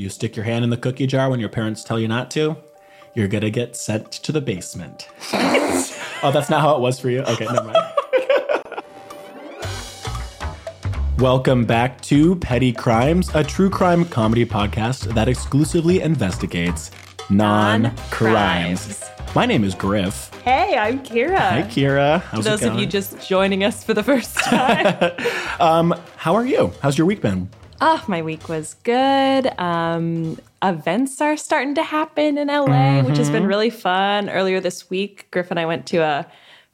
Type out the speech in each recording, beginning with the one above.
you stick your hand in the cookie jar when your parents tell you not to, you're gonna get sent to the basement. oh, that's not how it was for you? Okay, never mind. Welcome back to Petty Crimes, a true crime comedy podcast that exclusively investigates non crimes. My name is Griff. Hey, I'm Kira. Hi, Kira. How's Those it of you just joining us for the first time. Um, how are you? How's your week been? Oh, my week was good. Um, events are starting to happen in LA, which has Mm-hmm. been really fun. Earlier this week, Griff and I went to a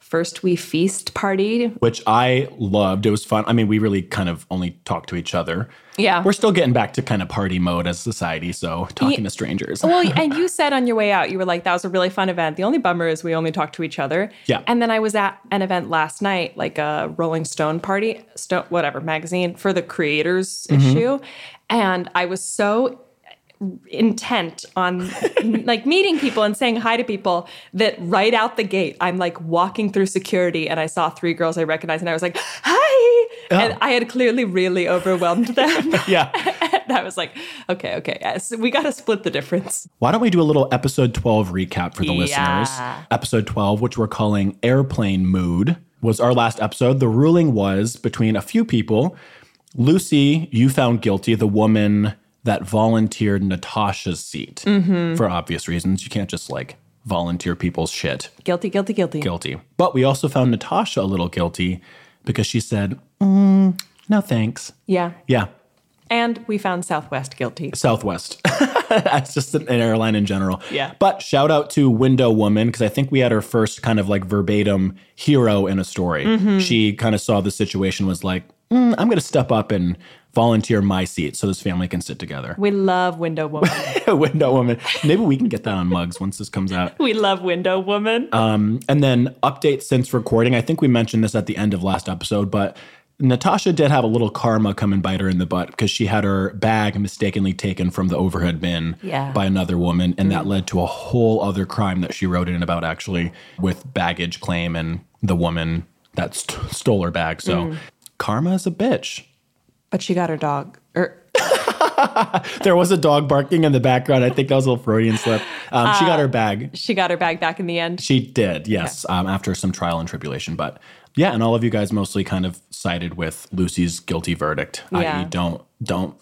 First We Feast party. Which I loved. It was fun. I mean, we really kind of only talked to each other. Yeah. We're still getting back to kind of party mode as society, so talking to strangers. Well, and you said on your way out, you were like, that was a really fun event. The only bummer is we only talked to each other. Yeah. And then I was at an event last night, like a Rolling Stone party, Stone, whatever, magazine for the creators mm-hmm. issue. And I was so intent on like meeting people and saying hi to people that right out the gate I'm like walking through security and I saw three girls I recognized and I was like hi oh. and I had clearly really overwhelmed them yeah. and I was like okay okay we got to split the difference Why don't we do a little episode 12 recap for the Yeah. listeners? Episode 12, which we're calling Airplane Mood, was our last episode. The ruling was between a few people. Lucy, you found guilty, the woman that volunteered Natasha's seat Mm-hmm. for obvious reasons. You can't just like volunteer people's shit. guilty guilty guilty Guilty. But we also found Natasha a little guilty because she said, mm, no thanks. yeah Yeah, and we found Southwest guilty Southwest. That's just an airline in general. Yeah. But shout out to Window Woman because I think we had our first kind of like verbatim hero in a story. Mm-hmm. She kind of saw the situation, was like, "Mm, I'm going to step up and volunteer my seat so this family can sit together. we love Window Woman Window Woman. Maybe we can get that on mugs once this comes out. we love Window Woman Um, and then update since recording. I think we mentioned this at the end of last episode, but Natasha did have a little karma come and bite her in the butt because she had her bag mistakenly taken from the overhead bin Yeah. by another woman, and that led to a whole other crime that she wrote in about actually with baggage claim and the woman that st- stole her bag. So karma is a bitch. but she got her dog er, There was a dog barking in the background. I think that was a little Freudian slip. Um, she got her bag. she got her bag back in the end She did, yes, um, after some trial and tribulation. But yeah, and all of you guys mostly kind of sided with Lucy's guilty verdict. Yeah. I.e., don't don't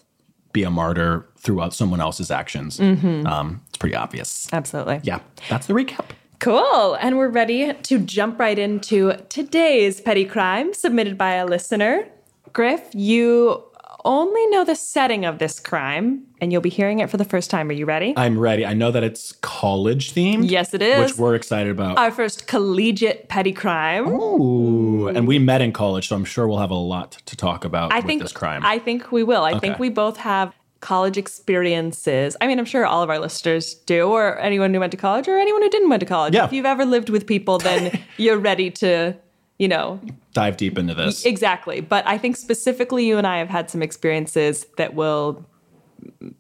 be a martyr throughout someone else's actions. Um, it's pretty obvious. absolutely Yeah, that's the recap. Cool. And we're ready to jump right into today's petty crime submitted by a listener. Griff, you only know the setting of this crime, and you'll be hearing it for the first time. Are you ready? I'm ready. I know that it's college themed. Yes, it is. Which we're excited about. Our first collegiate petty crime. Ooh, and we met in college, so I'm sure we'll have a lot to talk about I with think this crime. I think we will. I think we both have college experiences. I mean, I'm sure all of our listeners do, or anyone who went to college, or anyone who didn't went to college. Yeah. If you've ever lived with people, then you're ready to, you know, Dive deep into this. Exactly. But I think specifically you and I have had some experiences that will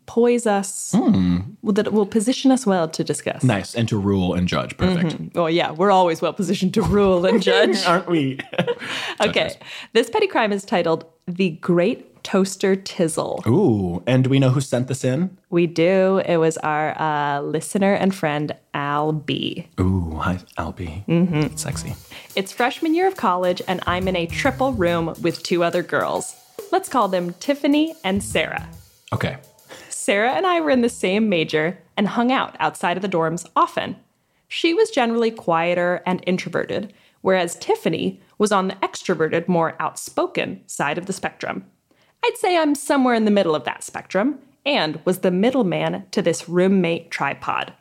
poise us, hmm. that will position us well to discuss. nice. And to rule and judge. Perfect. Oh, yeah, we're always well positioned to rule and judge. Aren't we? okay. This petty crime is titled The Great Toaster Tizzle. Ooh, and do we know who sent this in? We do. It was our uh, listener and friend, Albie. Ooh, hi, Albie. Mm-hmm. Sexy. It's freshman year of college, and I'm in a triple room with two other girls. Let's call them Tiffany and Sarah. Okay. Sarah and I were in the same major and hung out outside of the dorms often. She was generally quieter and introverted, whereas Tiffany was on the extroverted, more outspoken side of the spectrum. I'd say I'm somewhere in the middle of that spectrum and was the middleman to this roommate tripod.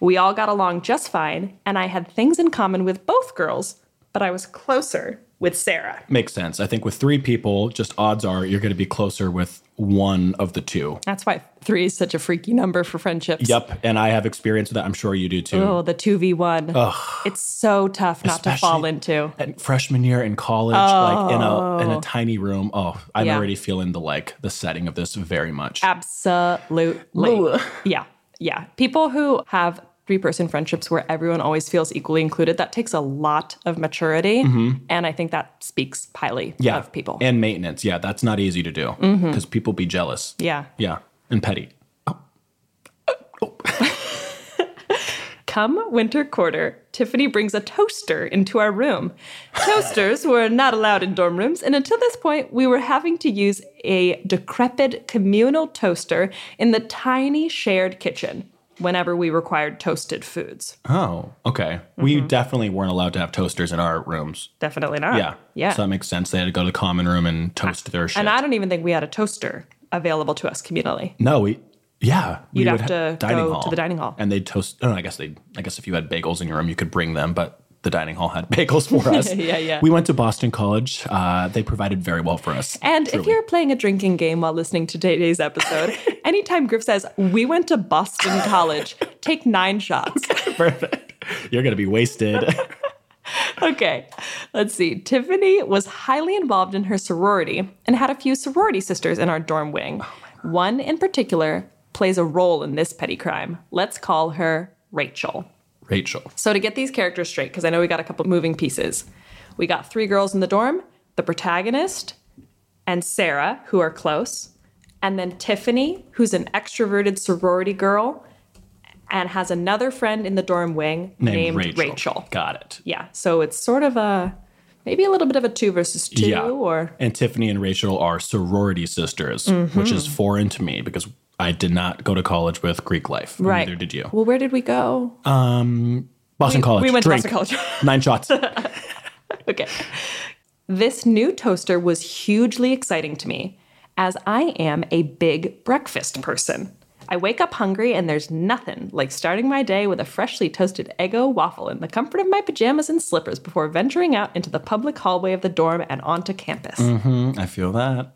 We all got along just fine, and I had things in common with both girls, but I was closer with Sarah. Makes sense. I think with three people, just odds are you're going to be closer with one of the two. That's why three is such a freaky number for friendships. Yep. And I have experience with that. I'm sure you do too. Oh, the 2v1. It's so tough not to fall into. And freshman year in college, like in a in a oh. tiny room. Oh, I'm Yeah. already feeling the like the setting of this very much. Absolutely. Yeah. Yeah. People who have three person friendships where everyone always feels equally included, that takes a lot of maturity. And I think that speaks highly Mm-hmm. yeah. of people. And maintenance. Yeah, that's not easy to do because people be jealous. yeah. Yeah. And petty. Oh. Oh, Come winter quarter, Tiffany brings a toaster into our room. Toasters were not allowed in dorm rooms, and until this point, we were having to use a decrepit communal toaster in the tiny shared kitchen whenever we required toasted foods. Oh, okay. We mm-hmm. definitely weren't allowed to have toasters in our rooms. Definitely not. Yeah. Yeah. So that makes sense. They had to go to the common room and toast their shit. and I don't even think we had a toaster available to us communally. no, we. Yeah, You'd have ha- to go to the dining hall. and they'd toast. Oh, I guess they. I guess if you had bagels in your room, you could bring them, but the dining hall had bagels for us. Yeah, yeah. We went to Boston College. Uh, they provided very well for us. And if you're playing a drinking game while listening to today's episode, anytime Griff says, We went to Boston College, take nine shots. perfect, you're gonna be wasted. Okay, let's see. Tiffany was highly involved in her sorority and had a few sorority sisters in our dorm wing. One in particular plays a role in this petty crime. Let's call her Rachel. Rachel. So, to get these characters straight, because I know we got a couple moving pieces, we got three girls in the dorm the protagonist and Sarah, who are close, and then Tiffany, who's an extroverted sorority girl and has another friend in the dorm wing Named, named, Rachel. Rachel. Got it. Yeah, so it's sort of a maybe a little bit of a two versus two, Yeah. or And Tiffany and Rachel are sorority sisters, Mm-hmm. which is foreign to me because I did not go to college with Greek life. right. Neither did you. Well, where did we go? Boston College. we went to Boston College. Nine shots. Okay. This new toaster was hugely exciting to me, as I am a big breakfast person. I wake up hungry, and there's nothing like starting my day with a freshly toasted Eggo waffle in the comfort of my pajamas and slippers before venturing out into the public hallway of the dorm and onto campus. Mm, I feel that.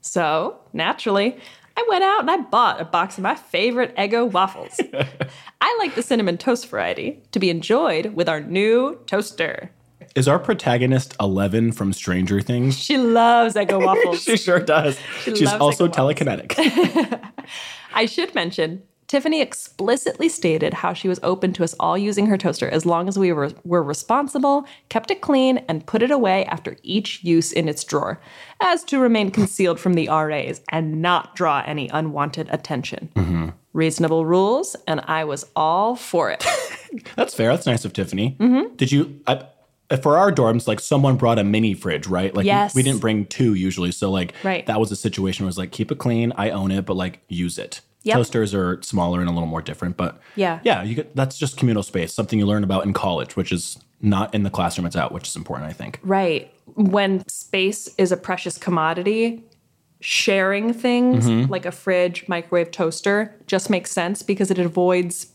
So, naturally, I went out and I bought a box of my favorite Eggo waffles. I like the cinnamon toast variety to be enjoyed with our new toaster. Is our protagonist Eleven from Stranger Things? She loves Eggo waffles. She sure does. She's loves also telekinetic. I should mention, Tiffany explicitly stated how she was open to us all using her toaster as long as we were, were responsible, kept it clean, and put it away after each use in its drawer, as to remain concealed from the RAs and not draw any unwanted attention. Reasonable rules, and I was all for it. That's fair. That's nice of Tiffany. Mm-hmm. Did you? I, for our dorms, like someone brought a mini fridge, right? Like we- Yes. we, didn't bring two usually, so like Right. that was a situation. Where it was like keep it clean. I own it, but like use it. Yep. Toasters are smaller and a little more different, but Yeah. yeah, you get that's just communal space, something you learn about in college, which is not in the classroom. It's out, which is important, I think. Right. When space is a precious commodity, sharing things Mm-hmm. like a fridge, microwave, toaster just makes sense because it avoids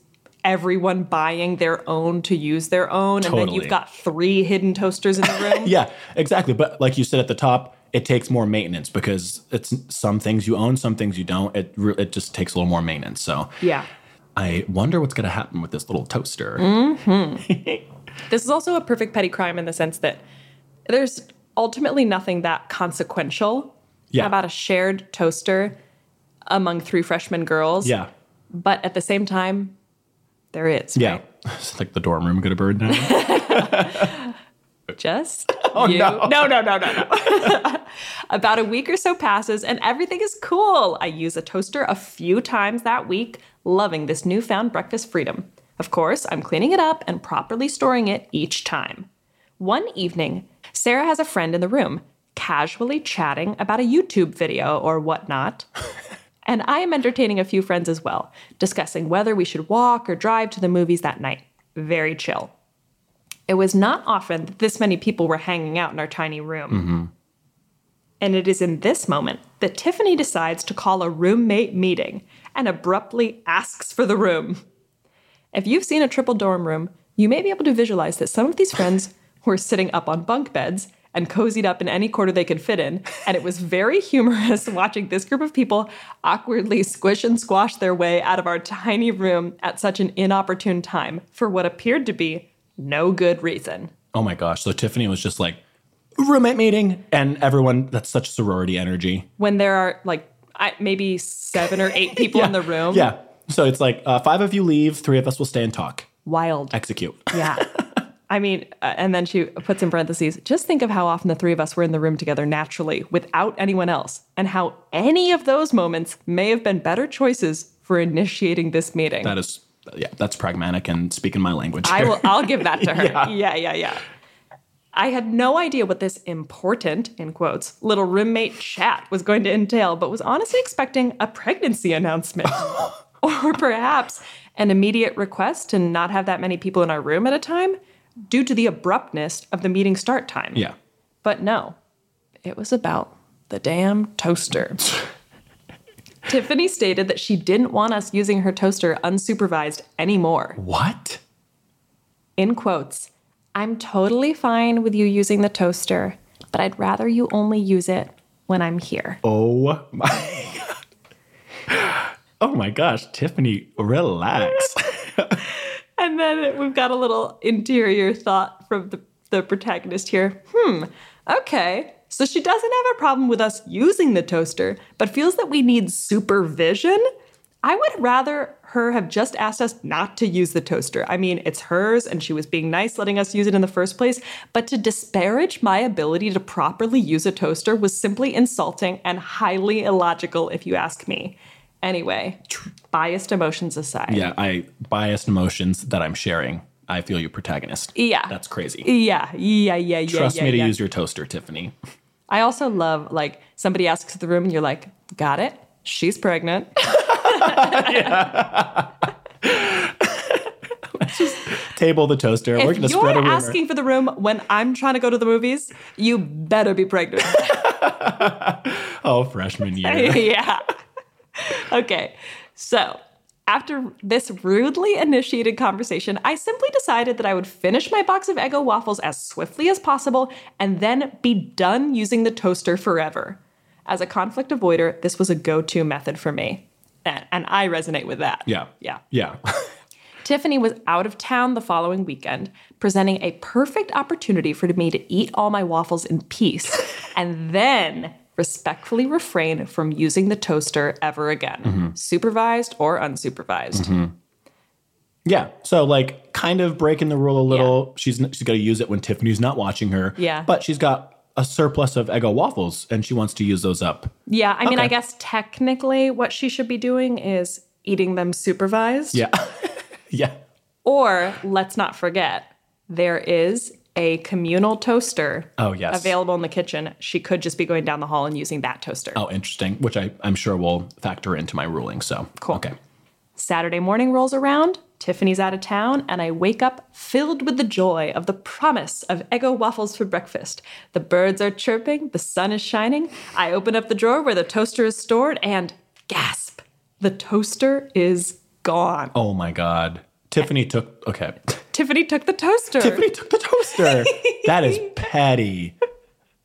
everyone buying their own to use their own. And then you've got three hidden toasters in the room. Yeah, exactly. But like you said at the top, it takes more maintenance because it's some things you own, some things you don't. It it just takes a little more maintenance. So yeah. I wonder what's going to happen with this little toaster. Mm-hmm. This is also a perfect petty crime in the sense that there's ultimately nothing that consequential Yeah. about a shared toaster among three freshman girls. Yeah, But at the same time, there is. yeah. right? It's like the dorm room could have burned down. Just Oh, you. no. no, no, no, no, no. About a week or so passes and everything is cool. I use a toaster a few times that week, loving this newfound breakfast freedom. Of course, I'm cleaning it up and properly storing it each time. One evening, Sarah has a friend in the room, casually chatting about a YouTube video or whatnot. And I am entertaining a few friends as well, discussing whether we should walk or drive to the movies that night. Very chill. It was not often that this many people were hanging out in our tiny room. Mm-hmm. And it is in this moment that Tiffany decides to call a roommate meeting and abruptly asks for the room. If you've seen a triple dorm room, you may be able to visualize that some of these friends were sitting up on bunk beds and cozied up in any corner they could fit in. And it was very humorous watching this group of people awkwardly squish and squash their way out of our tiny room at such an inopportune time for what appeared to be no good reason. oh my gosh! So Tiffany was just like roommate meeting, and everyone. That's such sorority energy. When there are like I, maybe seven or eight people in the room. Yeah. So it's like uh, five of you leave, three of us will stay and talk. Wild. Execute. Yeah. I mean, uh, and then she puts in parentheses, just think of how often the three of us were in the room together naturally without anyone else, and how any of those moments may have been better choices for initiating this meeting. That is, yeah, that's pragmatic and speaking my language. I will I'll give that to her. Yeah. yeah, yeah, yeah. I had no idea what this important, in quotes, little roommate chat was going to entail, but was honestly expecting a pregnancy announcement. or perhaps an immediate request to not have that many people in our room at a time due to the abruptness of the meeting start time. Yeah. But no, it was about the damn toaster. Tiffany stated that she didn't want us using her toaster unsupervised anymore. What? In quotes, I'm totally fine with you using the toaster, but I'd rather you only use it when I'm here. Oh my god. Oh my gosh, Tiffany, relax. And then we've got a little interior thought from the, the protagonist here. Hmm, okay. So she doesn't have a problem with us using the toaster, but feels that we need supervision? I would rather her have just asked us not to use the toaster. I mean, it's hers and she was being nice letting us use it in the first place, but to disparage my ability to properly use a toaster was simply insulting and highly illogical, if you ask me. Anyway, biased emotions aside. yeah, I biased emotions that I'm sharing. I feel you, protagonist. Yeah. That's crazy. Yeah, yeah, yeah, yeah. Trust yeah, me to yeah. use your toaster, Tiffany. I also love like somebody asks the room and you're like, got it? She's pregnant. Table the toaster. We're gonna spread a you're asking for the room when I'm trying to go to the movies, you better be pregnant. oh, freshman year. yeah. Okay. So, after this rudely initiated conversation, I simply decided that I would finish my box of Eggo waffles as swiftly as possible and then be done using the toaster forever. As a conflict avoider, this was a go to method for me. And, and I resonate with that. Yeah. Yeah. Yeah. Tiffany was out of town the following weekend, presenting a perfect opportunity for me to eat all my waffles in peace and then respectfully refrain from using the toaster ever again, mm-hmm. supervised or unsupervised. Mm-hmm. yeah. So like kind of breaking the rule a little. She's she's got to use it when Tiffany's not watching her. Yeah. But she's got a surplus of Eggo waffles and she wants to use those up. Yeah, I mean, I guess technically what she should be doing is eating them supervised. Yeah. yeah. Or let's not forget, there is a communal toaster Oh, yes. available in the kitchen. She could just be going down the hall and using that toaster. Oh, interesting. Which I, I'm sure will factor into my ruling. So Cool. Okay. Saturday morning rolls around, Tiffany's out of town, and I wake up filled with the joy of the promise of Eggo waffles for breakfast. The birds are chirping, the sun is shining. I open up the drawer where the toaster is stored and gasp, the toaster is gone. Oh my God. Tiffany took okay. Tiffany took the toaster. Tiffany took the toaster. that is petty.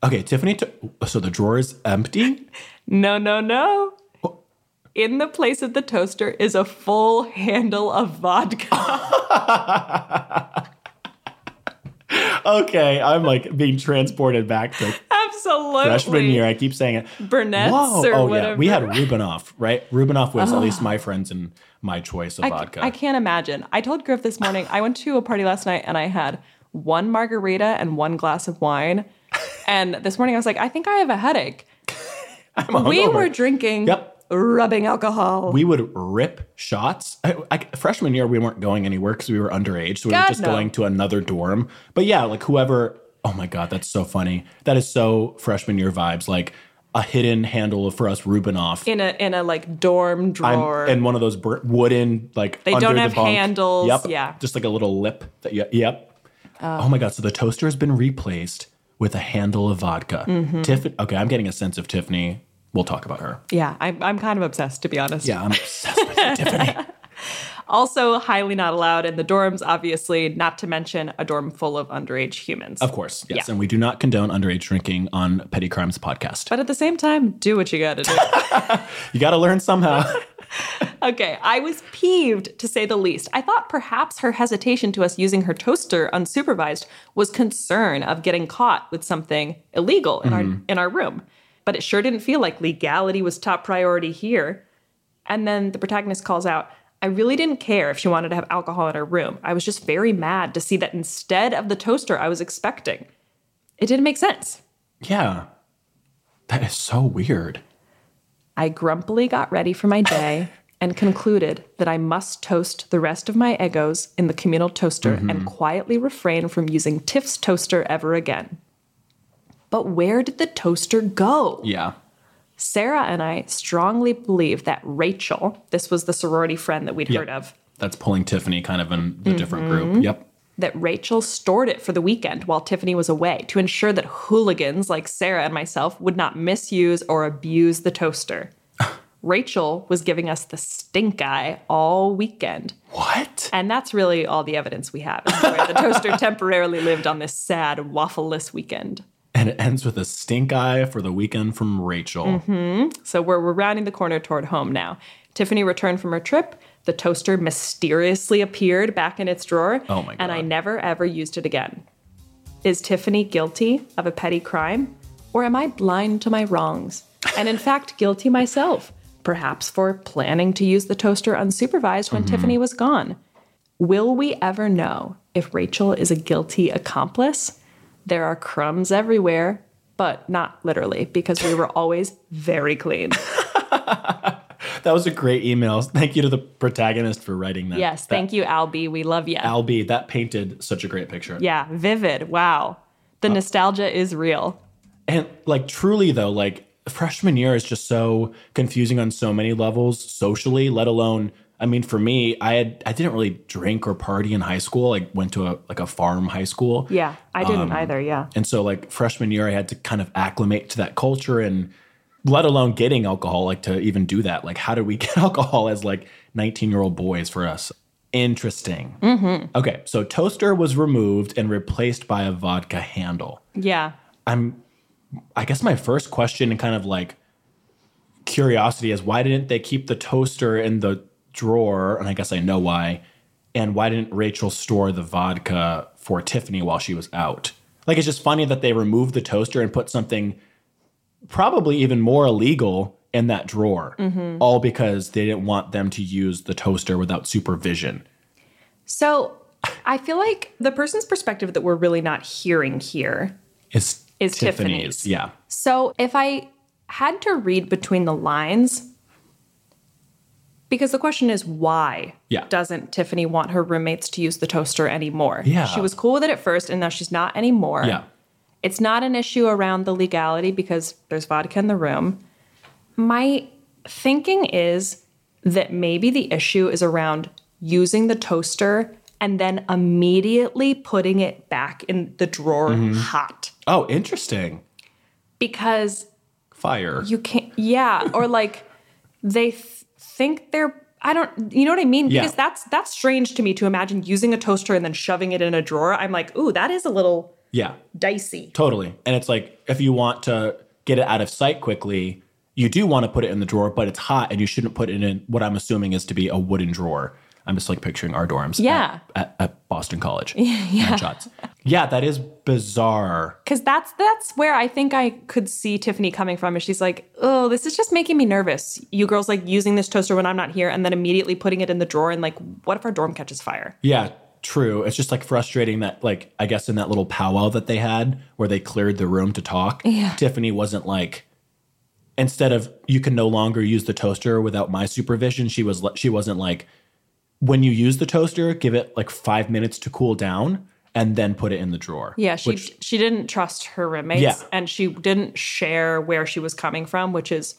Okay, Tiffany took so the drawer is empty? No, no, no. In the place of the toaster is a full handle of vodka. Okay, I'm like being transported back to Absolutely. freshman year. I keep saying it. Burnett's Whoa. or oh whatever. yeah, we had Rubinoff, right? Rubinoff was at least ah. my friends and my choice of I, vodka. I can't imagine. I told Griff this morning, I went to a party last night and I had one margarita and one glass of wine. And this morning I was like, I think I have a headache. I'm We were drinking Yep. rubbing alcohol. we would rip shots. I, I, freshman year, we weren't going anywhere because we were underage, so we God, were just no. going to another dorm. But yeah, like whoever. Oh my god, that's so funny. That is so freshman year vibes. Like a hidden handle for us Rubinoff. in a in a like dorm I'm drawer. in one of those br- wooden like They don't have bunk. handles, Yep. yeah. Just like a little lip. That you, yep. oh my god. So the toaster has been replaced with a handle of vodka. Mm-hmm. Tiffany. Okay, I'm getting a sense of Tiffany. We'll talk about her. yeah, I'm, I'm kind of obsessed to be honest. Yeah, I'm obsessed with Tiffany. Also, highly not allowed in the dorms, obviously, not to mention a dorm full of underage humans. Of course, yes. Yeah. And we do not condone underage drinking on Petty Crimes podcast. But at the same time, do what you gotta do. You got to learn somehow. Okay, I was peeved to say the least. I thought perhaps her hesitation to us using her toaster unsupervised was concern of getting caught with something illegal in our mm-hmm. in our room. But it sure didn't feel like legality was top priority here. And then the protagonist calls out, I really didn't care if she wanted to have alcohol in her room. I was just very mad to see that instead of the toaster I was expecting. It didn't make sense. yeah. That is so weird. I grumpily got ready for my day and concluded that I must toast the rest of my Eggos in the communal toaster and mm-hmm. quietly refrain from using Tiff's toaster ever again. But where did the toaster go? Yeah. Sarah and I strongly believe that Rachel, this was the sorority friend that we'd Yep. heard of, That's pulling Tiffany kind of in the different Mm-hmm. group. Yep. that Rachel stored it for the weekend while Tiffany was away to ensure that hooligans like Sarah and myself would not misuse or abuse the toaster. Rachel was giving us the stink eye all weekend. What? And that's really all the evidence we have is where the toaster temporarily lived on this sad, waffleless weekend. And it ends with a stink eye for the weekend from Rachel. Mm-hmm. So we're, we're rounding the corner toward home now. Tiffany returned from her trip. The toaster mysteriously appeared back in its drawer. Oh my God. And I never ever used it again. Is Tiffany guilty of a petty crime? Or am I blind to my wrongs? And in fact, guilty myself, perhaps for planning to use the toaster unsupervised when Tiffany was gone. Will we ever know if Rachel is a guilty accomplice? There are crumbs everywhere, but not literally, because we were always very clean. That was a great email. Thank you to the protagonist for writing that. Yes, That- thank you, Albie. We love you. Albie, that painted such a great picture. yeah, vivid. Wow. The uh, nostalgia is real. And like truly though, like freshman year is just so confusing on so many levels socially, let alone I mean for me, I had I didn't really drink or party in high school. Like went to a like a farm high school. Yeah, I didn't um, either. Yeah. And so like freshman year I had to kind of acclimate to that culture and let alone getting alcohol, like to even do that. Like how do we get alcohol as like 19 year old boys for us? Interesting. Mm-hmm. Okay, so toaster was removed and replaced by a vodka handle. Yeah. I'm I guess my first question and kind of like curiosity is why didn't they keep the toaster in the drawer? And I guess I know why. And why didn't Rachel store the vodka for Tiffany while she was out? Like it's just funny that they removed the toaster and put something probably even more illegal in that drawer, mm-hmm. all because they didn't want them to use the toaster without supervision. So I feel like the person's perspective that we're really not hearing here. Is Is Tiffany's. Yeah. So if I had to read between the lines, because the question is why Yeah. doesn't Tiffany want her roommates to use the toaster anymore? Yeah. She was cool with it at first and now she's not anymore. Yeah. It's not an issue around the legality because there's vodka in the room. My thinking is that maybe the issue is around using the toaster and then immediately putting it back in the drawer mm-hmm. hot. Oh, interesting. Because Fire. you can't, yeah, or like they th- think they're. I don't, you know what I mean? Yeah. Because that's that's strange to me to imagine using a toaster and then shoving it in a drawer. I'm like, ooh, that is a little yeah. dicey. Totally. And it's like if you want to get it out of sight quickly, you do want to put it in the drawer, but it's hot and you shouldn't put it in what I'm assuming is to be a wooden drawer. I'm just like picturing our dorms Yeah. at, at, at Boston College. Yeah. Shots. Yeah, that is bizarre. Because that's that's where I think I could see Tiffany coming from. Is she's like, oh, this is just making me nervous. You girls like using this toaster when I'm not here, and then immediately putting it in the drawer. And like, what if our dorm catches fire? Yeah, true. It's just like frustrating that, like, I guess in that little powwow that they had where they cleared the room to talk, Yeah. Tiffany wasn't like, instead of you can no longer use the toaster without my supervision, she was, she wasn't like, when you use the toaster, give it like five minutes to cool down and then put it in the drawer. Yeah, she Which- she didn't trust her roommates, Yeah. and she didn't share where she was coming from, which is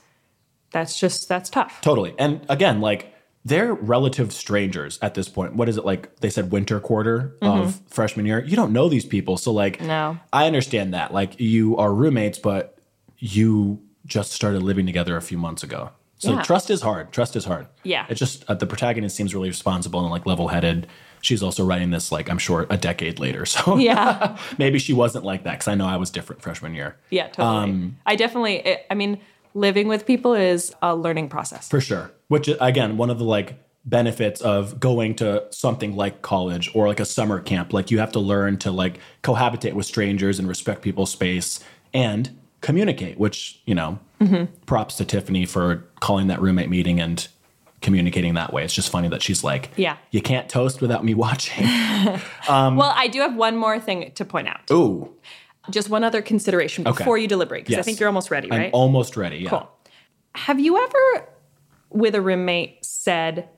that's just that's tough. Totally. And again, like they're relative strangers at this point. What is it like? They said winter quarter of freshman year. You don't know these people. So, like, Mm-hmm. No. I understand that. Like, you are roommates, but you just started living together a few months ago. So, Yeah. trust is hard. Trust is hard. Yeah. It's just uh, the protagonist seems really responsible and like level headed. She's also writing this, like, I'm sure a decade later. So, Yeah. maybe she wasn't like that because I know I was different freshman year. Yeah, totally. Um, I definitely. It, I mean, living with people is a learning process. For sure. Which again, one of the like benefits of going to something like college or like a summer camp, like you have to learn to like cohabitate with strangers and respect people's space and communicate, which, you know, props to Tiffany for calling that roommate meeting and communicating that way. It's just funny that she's like, Yeah. you can't toast without me watching. Um, well, I do have one more thing to point out. Ooh, Just one other consideration Okay. before you deliberate, because I think you're almost ready, I'm almost ready. Yeah. Cool. Have you ever with a roommate said,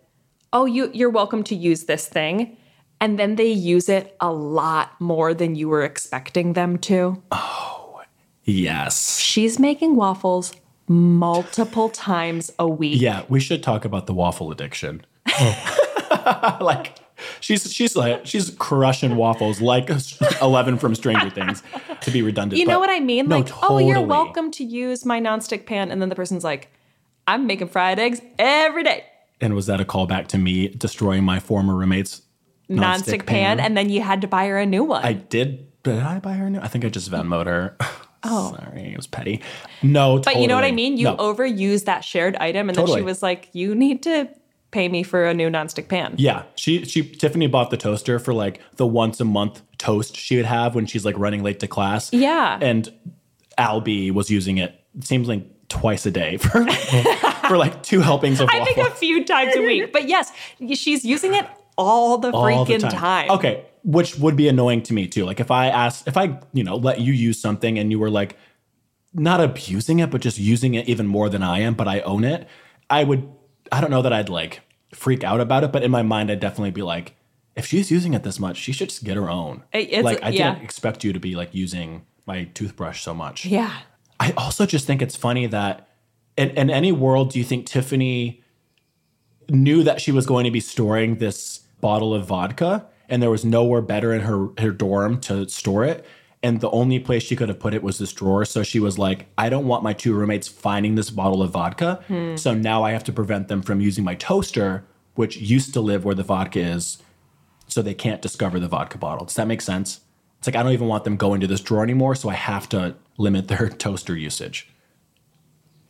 "Oh, you you're welcome to use this thing." And then they use it a lot more than you were expecting them to. Oh. Yes. She's making waffles multiple times a week. Yeah, we should talk about the waffle addiction. like she's she's like she's crushing waffles like Eleven from Stranger Things. To be redundant, You know what I mean? no, like, oh, you're welcome to use my nonstick pan. And then the person's like, I'm making fried eggs every day. And was that a callback to me destroying my former roommate's Nonstick, pan, And then you had to buy her a new one. I did. Did I buy her a new? I think I just Venmoed her. Oh, sorry, it was petty. No, but you know what I mean? You no. overused that shared item. And then she was like, you need to pay me for a new nonstick pan. Yeah, she she Tiffany bought the toaster for like the once a month toast she would have when she's like running late to class. Yeah. and Albie was using it. It seems like twice a day for for like two helpings of I waffle. think a few times a week. But yes, she's using it all the all the freaking time. Okay, which would be annoying to me too. Like if I asked, if I you know let you use something and you were like not abusing it, but just using it even more than I am, but I own it, I would. I don't know that I'd like freak out about it, but in my mind, I'd definitely be like, if she's using it this much, she should just get her own. It's- like I yeah. didn't expect you to be like using my toothbrush so much. Yeah. I also just think it's funny that in, in any world, do you think Tiffany knew that she was going to be storing this bottle of vodka and there was nowhere better in her, her dorm to store it? And the only place she could have put it was this drawer. So she was like, I don't want my two roommates finding this bottle of vodka. Hmm. So now I have to prevent them from using my toaster, which used to live where the vodka is, so they can't discover the vodka bottle. Does that make sense? It's like I don't even want them going to this drawer anymore, so I have to limit their toaster usage.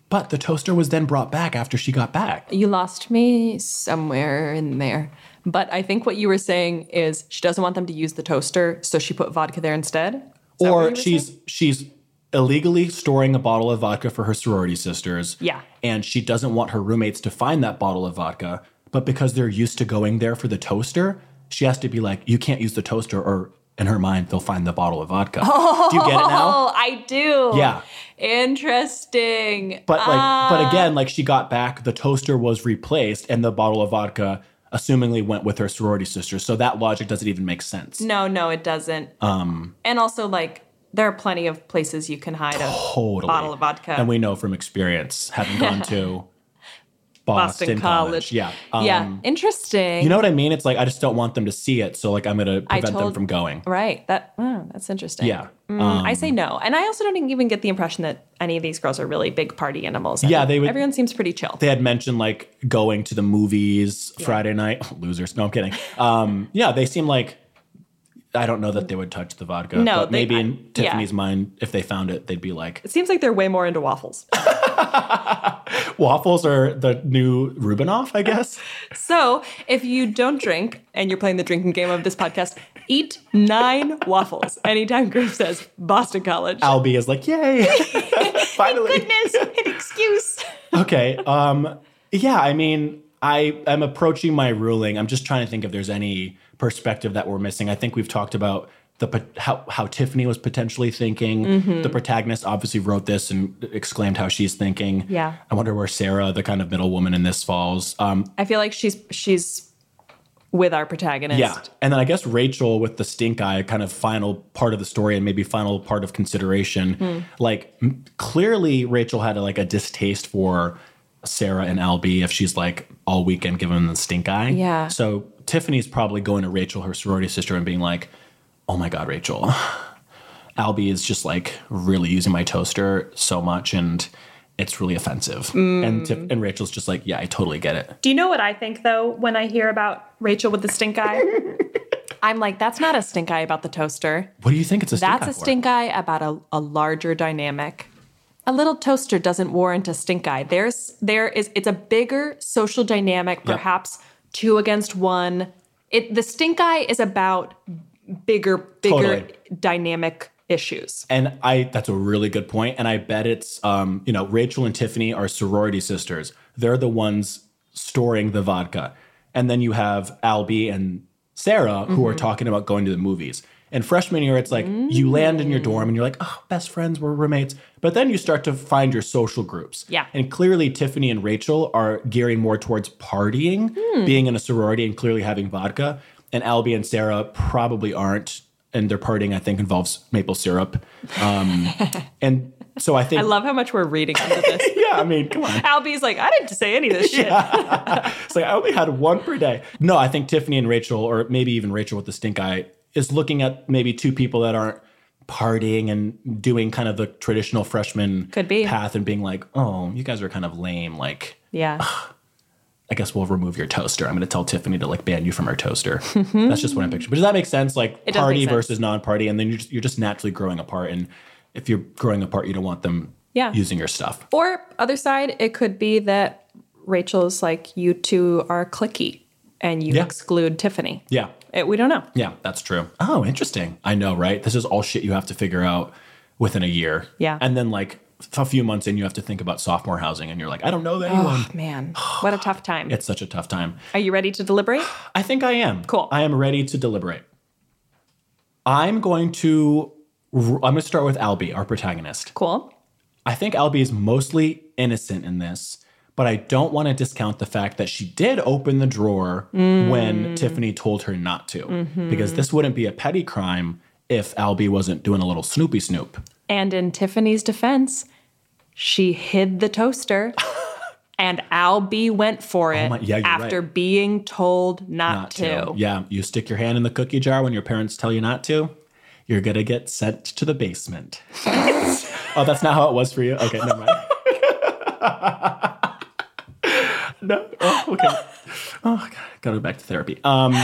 But the toaster was then brought back after she got back. You lost me somewhere in there. But I think what you were saying is she doesn't want them to use the toaster, so she put vodka there instead. Is that what you Or she's saying? she's illegally storing a bottle of vodka for her sorority sisters. Yeah. And she doesn't want her roommates to find that bottle of vodka, but because they're used to going there for the toaster, she has to be like, you can't use the toaster or in her mind they'll find the bottle of vodka. Oh, Do you get it now? Oh, I do. Yeah. Interesting. But like, but uh, again, like she got back, the toaster was replaced, and the bottle of vodka, assumingly, went with her sorority sister. So that logic doesn't even make sense. No, no, it doesn't. Um, and also, like, there are plenty of places you can hide a Totally. bottle of vodka. And we know from experience, having gone to Boston, Boston College. Yeah. yeah, Um, interesting. You know what I mean? It's like I just don't want them to see it, so like I'm gonna prevent them from going. right. That oh, that's interesting. Yeah. Um, Mm, I say no, and I also don't even get the impression that any of these girls are really big party animals. Yeah, they would- Everyone seems pretty chill. They had mentioned like going to the movies Friday night. Losers. No, I'm kidding. Um, yeah, they seem like I don't know that they would touch the vodka. No, but they- maybe I- in yeah. Tiffany's mind, if they found it, they'd be like, it seems like they're way more into waffles. waffles are the new Rubinoff, I guess. so if you don't drink and you're playing the drinking game of this podcast, eat nine waffles anytime Griff says Boston College. Albie is like, yay, finally. Goodness, an excuse. okay. Um, yeah, I mean, I am approaching my ruling. I'm just trying to think if there's any perspective that we're missing. I think we've talked about the how how Tiffany was potentially thinking. Mm-hmm. The protagonist obviously wrote this and exclaimed how she's thinking. Yeah. I wonder where Sarah, the kind of middle woman in this, falls. Um, I feel like she's she's with our protagonist. yeah, and then I guess Rachel with the stink eye, kind of final part of the story and maybe final part of consideration. Hmm. Like m- clearly, Rachel had a, like a distaste for Sarah and Albie if she's like all weekend giving them the stink eye. Yeah. So Tiffany's probably going to Rachel, her sorority sister, and being like, "Oh my God, Rachel, Albie is just like really using my toaster so much and." It's really offensive, Hmm. and Tiff- and Rachel's just like, yeah, I totally get it. Do you know what I think though when I hear about Rachel with the stink eye? I'm like, that's not a stink eye about the toaster. What do you think it's a stink That's eye a for? stink eye about a, a larger dynamic. A little toaster doesn't warrant a stink eye. There's there is it's a bigger social dynamic, perhaps two against one. It the stink eye is about bigger, bigger Totally. dynamic issues. And I that's a really good point. And I bet it's um, you know, Rachel and Tiffany are sorority sisters. They're the ones storing the vodka. And then you have Albie and Sarah who are talking about going to the movies. And freshman year, it's like you land in your dorm and you're like, oh, best friends, we're roommates. But then you start to find your social groups. Yeah. And clearly, Tiffany and Rachel are gearing more towards partying, being in a sorority, and clearly having vodka. And Albie and Sarah probably aren't. And their partying, I think, involves maple syrup. Um, and so I think, I love how much we're reading into this. yeah, I mean, come on. Albie's like, I didn't say any of this shit. It's like I only had one per day. No, I think Tiffany and Rachel, or maybe even Rachel with the stink eye, is looking at maybe two people that aren't partying and doing kind of the traditional freshman Could be. path and being like, oh, you guys are kind of lame. Like, Yeah. I guess we'll remove your toaster. I'm going to tell Tiffany to like ban you from her toaster. Mm-hmm. That's just what I'm picturing. But does that make sense? Like It party sense. versus non-party, and then you're just, you're just naturally growing apart. And if you're growing apart, you don't want them Yeah. using your stuff. Or other side, it could be that Rachel's like, you two are clicky and you Yeah. exclude Tiffany. Yeah. It, we don't know. Yeah, that's true. Oh, interesting. I know, right? This is all shit you have to figure out within a year. Yeah. And then like a few months in, you have to think about sophomore housing, and you're like, I don't know anyone. Oh, man. What a tough time. It's such a tough time. Are you ready to deliberate? I think I am. Cool. I am ready to deliberate. I'm going to. I'm going to start with Albie, our protagonist. Cool. I think Albie is mostly innocent in this, but I don't want to discount the fact that she did open the drawer Mm. when Tiffany told her not to, Mm-hmm. because this wouldn't be a petty crime if Albie wasn't doing a little Snoopy Snoop. And in Tiffany's defense, she hid the toaster and Albie went for it Oh my- yeah, after right. being told not, Not to. to. Yeah, you stick your hand in the cookie jar when your parents tell you not to, you're going to get sent to the basement. oh, that's not how it was for you? Okay, never mind. no. Oh, okay. Oh, God. Gotta go back to therapy. Um,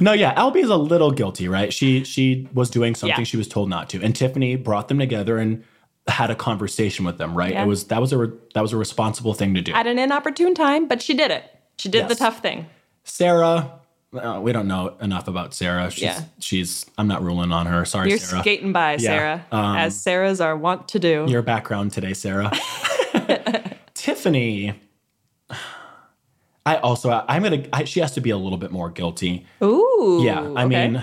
no, yeah, Albie is a little guilty, right? She she was doing something Yeah. she was told not to, and Tiffany brought them together and had a conversation with them, right? Yeah. It was that was a re- that was a responsible thing to do. At an inopportune time, but she did it. She did the tough thing. Sarah, uh, we don't know enough about Sarah. She's, Yeah. she's I'm not ruling on her. Sorry, You're Sarah. skating by, Sarah, um, as Sarahs are wont to do. Your background today, Sarah. Tiffany. I also I'm gonna I, she has to be a little bit more guilty. Ooh. Yeah, I okay. mean,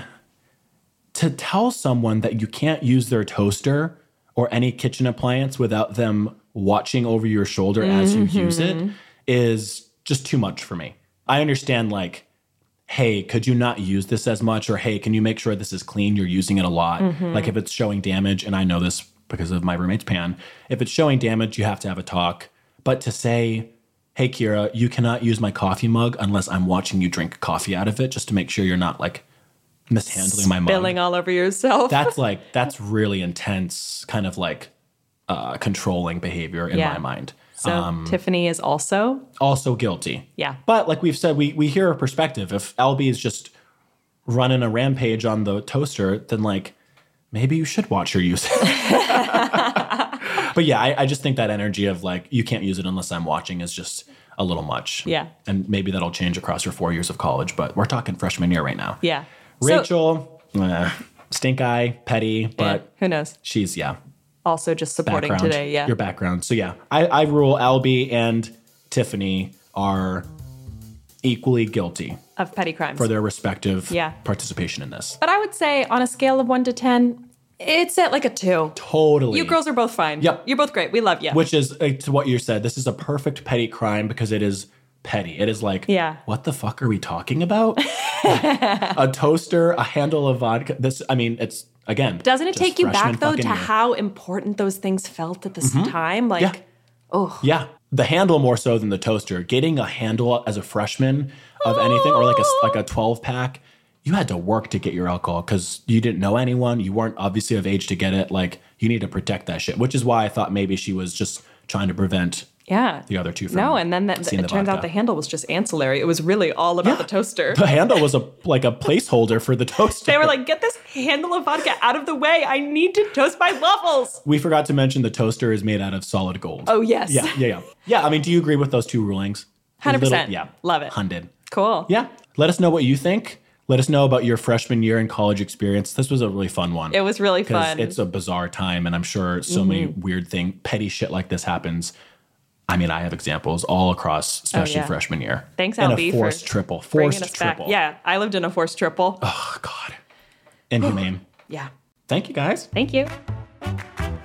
to tell someone that you can't use their toaster or any kitchen appliance without them watching over your shoulder as you use it mm-hmm. is just too much for me. I understand, like, hey, could you not use this as much? Or hey, can you make sure this is clean? You're using it a lot. Mm-hmm. Like, if it's showing damage, and I know this because of my roommate's pan, if it's showing damage, you have to have a talk. But to say, hey, Kira, you cannot use my coffee mug unless I'm watching you drink coffee out of it, just to make sure you're not like mishandling my mug Spilling all over yourself. that's like that's really intense kind of like uh controlling behavior in Yeah. my mind so Tiffany is also, also guilty yeah. but like we've said we we hear a perspective if Albie is just running a rampage on the toaster then like maybe you should watch her use it but yeah I, I just think that energy of like you can't use it unless i'm watching is just a little much Yeah. and maybe that'll change across your four years of college but we're talking freshman year right now Yeah. So- rachel uh, stink eye petty yeah, but who knows? she's yeah Also just supporting background. today. Yeah. Your background. So yeah, I, I rule Albie and Tiffany are equally guilty of petty crimes. for their respective Yeah. participation in this. but I would say on a scale of one to 10, it's at like a two. Totally. You girls are both fine. Yep. You're both great. We love you. Which is uh, to what you said. This is a perfect petty crime because it is petty. It is like, Yeah. what the fuck are we talking about? a toaster, a handle of vodka. This, I mean, it's again. Doesn't it take you back though to year. how important those things felt at this time? Like, Yeah. oh, Yeah, the handle more so than the toaster. Getting a handle as a freshman of anything or like a like a 12 pack, you had to work to get your alcohol cuz you didn't know anyone, you weren't obviously of age to get it. Like you need to protect that shit, which is why I thought maybe she was just trying to prevent yeah. the other two from No, and then that, it the turns out the handle was just ancillary. It was really all about the toaster. the handle was a like a placeholder for the toaster. They were like, get this handle of vodka out of the way. I need to toast my waffles. we forgot to mention the toaster is made out of solid gold. Oh, yes. Yeah, yeah, yeah. Yeah, I mean, do you agree with those two rulings? 100%. little- Yeah. Love it. Hundred. Cool. Yeah. Let us know what you think. Let us know about your freshman year in college experience. This was a really fun one. It was really fun. Mm-hmm. it's a bizarre time, and I'm sure so many weird thing, petty shit like this happens. I mean, I have examples all across, especially Oh, yeah. freshman year. Thanks, and Albie, a for forced triple, forced triple. back. Yeah, I lived in a forced triple. Oh God. Inhumane. Yeah. Thank you guys. Thank you.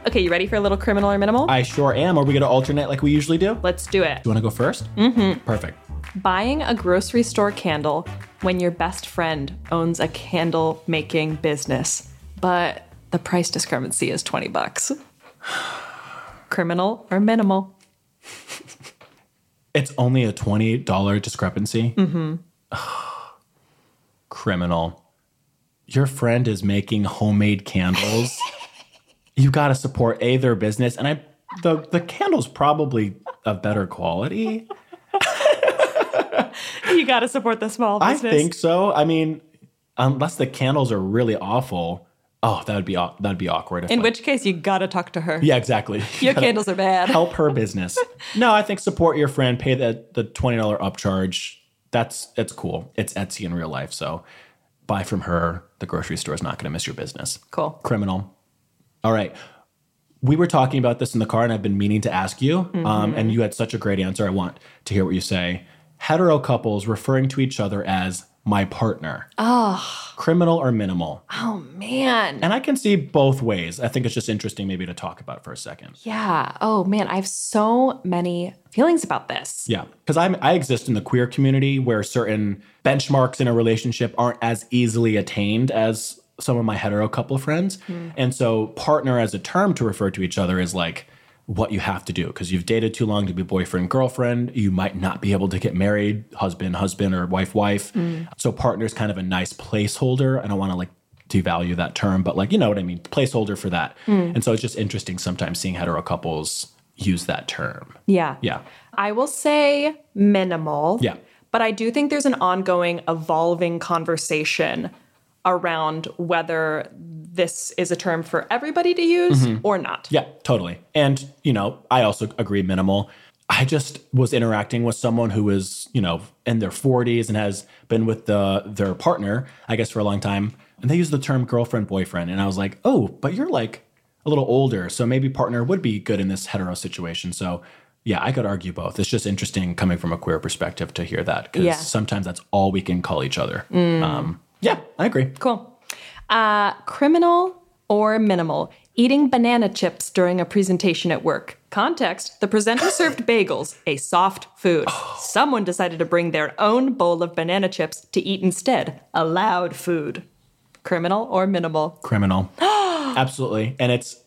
Okay, you ready for a little criminal or minimal? I sure am. Are we going to alternate like we usually do? Let's do it. Do you want to go 1st Mm-hmm. Perfect. Buying a grocery store candle when your best friend owns a candle making business, but the price discrepancy is 20 bucks. Criminal or minimal? It's only a $20 discrepancy. Mm-hmm. Criminal. Your friend is making homemade candles. you got to support A, their business. And I, the, the candle's probably of better quality. You got to support the small business. I think so. I mean, unless the candles are really awful. Oh, that would be that'd be awkward. In like- which case, you got to talk to her. yeah, exactly. Your You gotta candles are bad. help her business. no, I think support your friend, pay the the twenty dollar upcharge. That's that's cool. It's Etsy in real life, so buy from her. The grocery store is not going to miss your business. Cool. Criminal. All right. We were talking about this in the car, and I've been meaning to ask you. Um, Mm-hmm. and you had such a great answer. I want to hear what you say. Hetero couples referring to each other as my partner. Oh, Criminal or minimal? oh man. And I can see both ways. I think it's just interesting maybe to talk about for a second. Yeah. Oh man, I have so many feelings about this. Yeah, because I'm I exist in the queer community where certain benchmarks in a relationship aren't as easily attained as some of my hetero couple friends, hmm. and so partner as a term to refer to each other is like what you have to do because you've dated too long to be boyfriend girlfriend. You might not be able to get married, husband husband or wife wife. Mm. So partner is kind of a nice placeholder. I don't want to like devalue that term, but like you know what I mean, placeholder for that. Mm. And so it's just interesting sometimes seeing hetero couples use that term. Yeah. Yeah. I will say minimal. Yeah. But I do think there's an ongoing, evolving conversation around whether this is a term for everybody to use or not. Yeah, totally. And, you know, I also agree minimal. I just was interacting with someone who is, you know, in their 40s and has been with the their partner, I guess, for a long time. And they use the term girlfriend, boyfriend. And I was like, oh, but you're like a little older. So maybe partner would be good in this hetero situation. So yeah, I could argue both. It's just interesting coming from a queer perspective to hear that because Yeah. sometimes that's all we can call each other. Um, yeah, I agree. Cool. Uh, criminal or minimal? Eating banana chips during a presentation at work. Context the presenter served bagels, a soft food. Someone decided to bring their own bowl of banana chips to eat instead, a loud food. Criminal or minimal? criminal absolutely and it's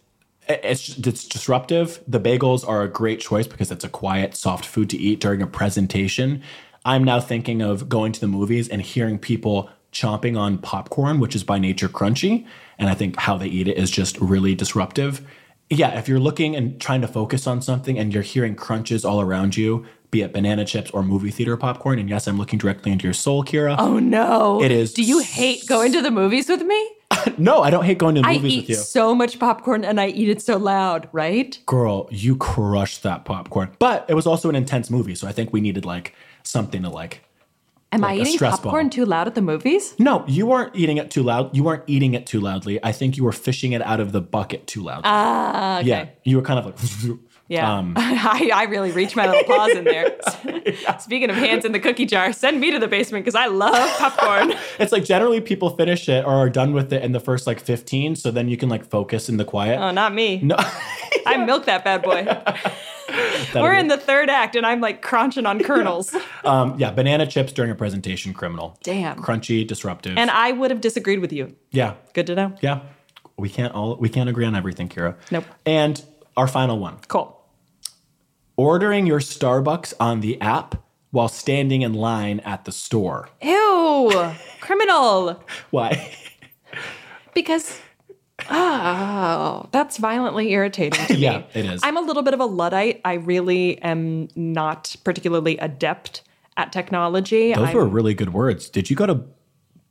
it's it's disruptive the bagels are a great choice because it's a quiet soft food to eat during a presentation i'm now thinking of going to the movies and hearing people chomping on popcorn which is by nature crunchy and i think how they eat it is just really disruptive yeah if you're looking and trying to focus on something and you're hearing crunches all around you be it banana chips or movie theater popcorn and yes i'm looking directly into your soul kira Oh no. It is Do you hate going to the movies with me? no i don't hate going to the I movies eat with you so much popcorn and I eat it so loud, right? girl, you crushed that popcorn. But it was also an intense movie, so I think we needed like something to like. Am Like I eating popcorn ball. too loud at the movies? No, you weren't eating it too loud. You weren't eating it too loudly. I think you were fishing it out of the bucket too loudly. Ah, okay. Yeah, you were kind of like. Yeah. Um, I, I really reached my little paws in there. Speaking of hands in the cookie jar, send me to the basement because I love popcorn. it's like generally people finish it or are done with it in the first like 15, so then you can like focus in the quiet. oh, not me. no, I milk that bad boy. We're in the third act and I'm like crunching on kernels. um, yeah, banana chips during a presentation, criminal. Damn. Crunchy, disruptive. And I would have disagreed with you. yeah, Good to know. yeah. We can't all we can't agree on everything, Kira. Nope. And our final one. Cool. ordering your Starbucks on the app while standing in line at the store. Ew. Criminal. Why? Because oh, that's violently irritating to me. Yeah, it is. I'm a little bit of a luddite. I really am not particularly adept at technology. Those I'm were really good words. Did you go to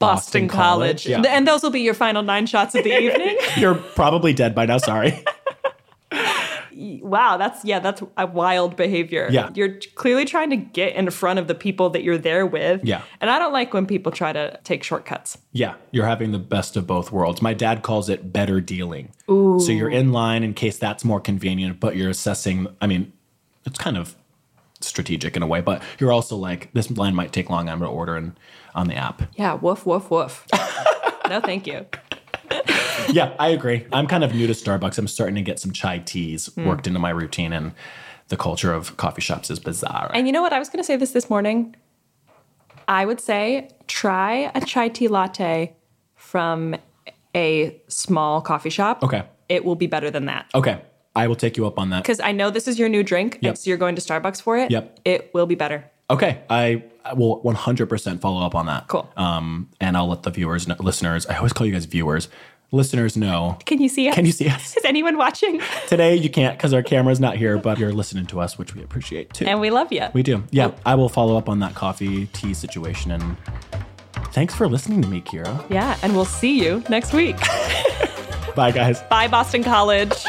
Boston, College. Yeah. And those will be your final nine shots of the evening. You're probably dead by now. Sorry. wow, that's yeah, that's a wild behavior. Yeah. You're clearly trying to get in front of the people that you're there with. Yeah. And I don't like when people try to take shortcuts. yeah, you're having the best of both worlds. My dad calls it better dealing. Ooh. So you're in line in case that's more convenient, but you're assessing. I mean, it's kind of strategic in a way, but you're also like, this line might take long. I'm going to order in, on the app. Yeah, woof, woof, woof. no, thank you. yeah, I agree. I'm kind of new to Starbucks. I'm starting to get some chai teas Hmm. worked into my routine, and the culture of coffee shops is bizarre. And you know what? I was going to say this this morning. I would say try a chai tea latte from a small coffee shop. Okay. It will be better than that. okay, I will take you up on that. Because I know this is your new drink, Yep. and so you're going to Starbucks for it. Yep. It will be better. Okay, I, will 100% follow up on that. Cool. Um, and I'll let the viewers, listeners. I always call you guys viewers. Listeners know. Can you see us? Can you see us? Is anyone watching? Today you can't because our camera's not here, but you're listening to us, which we appreciate too. and we love you. we do. Yeah, I will follow up on that coffee tea situation. And thanks for listening to me, Kira. yeah, and we'll see you next week. Bye, guys. Bye, Boston College.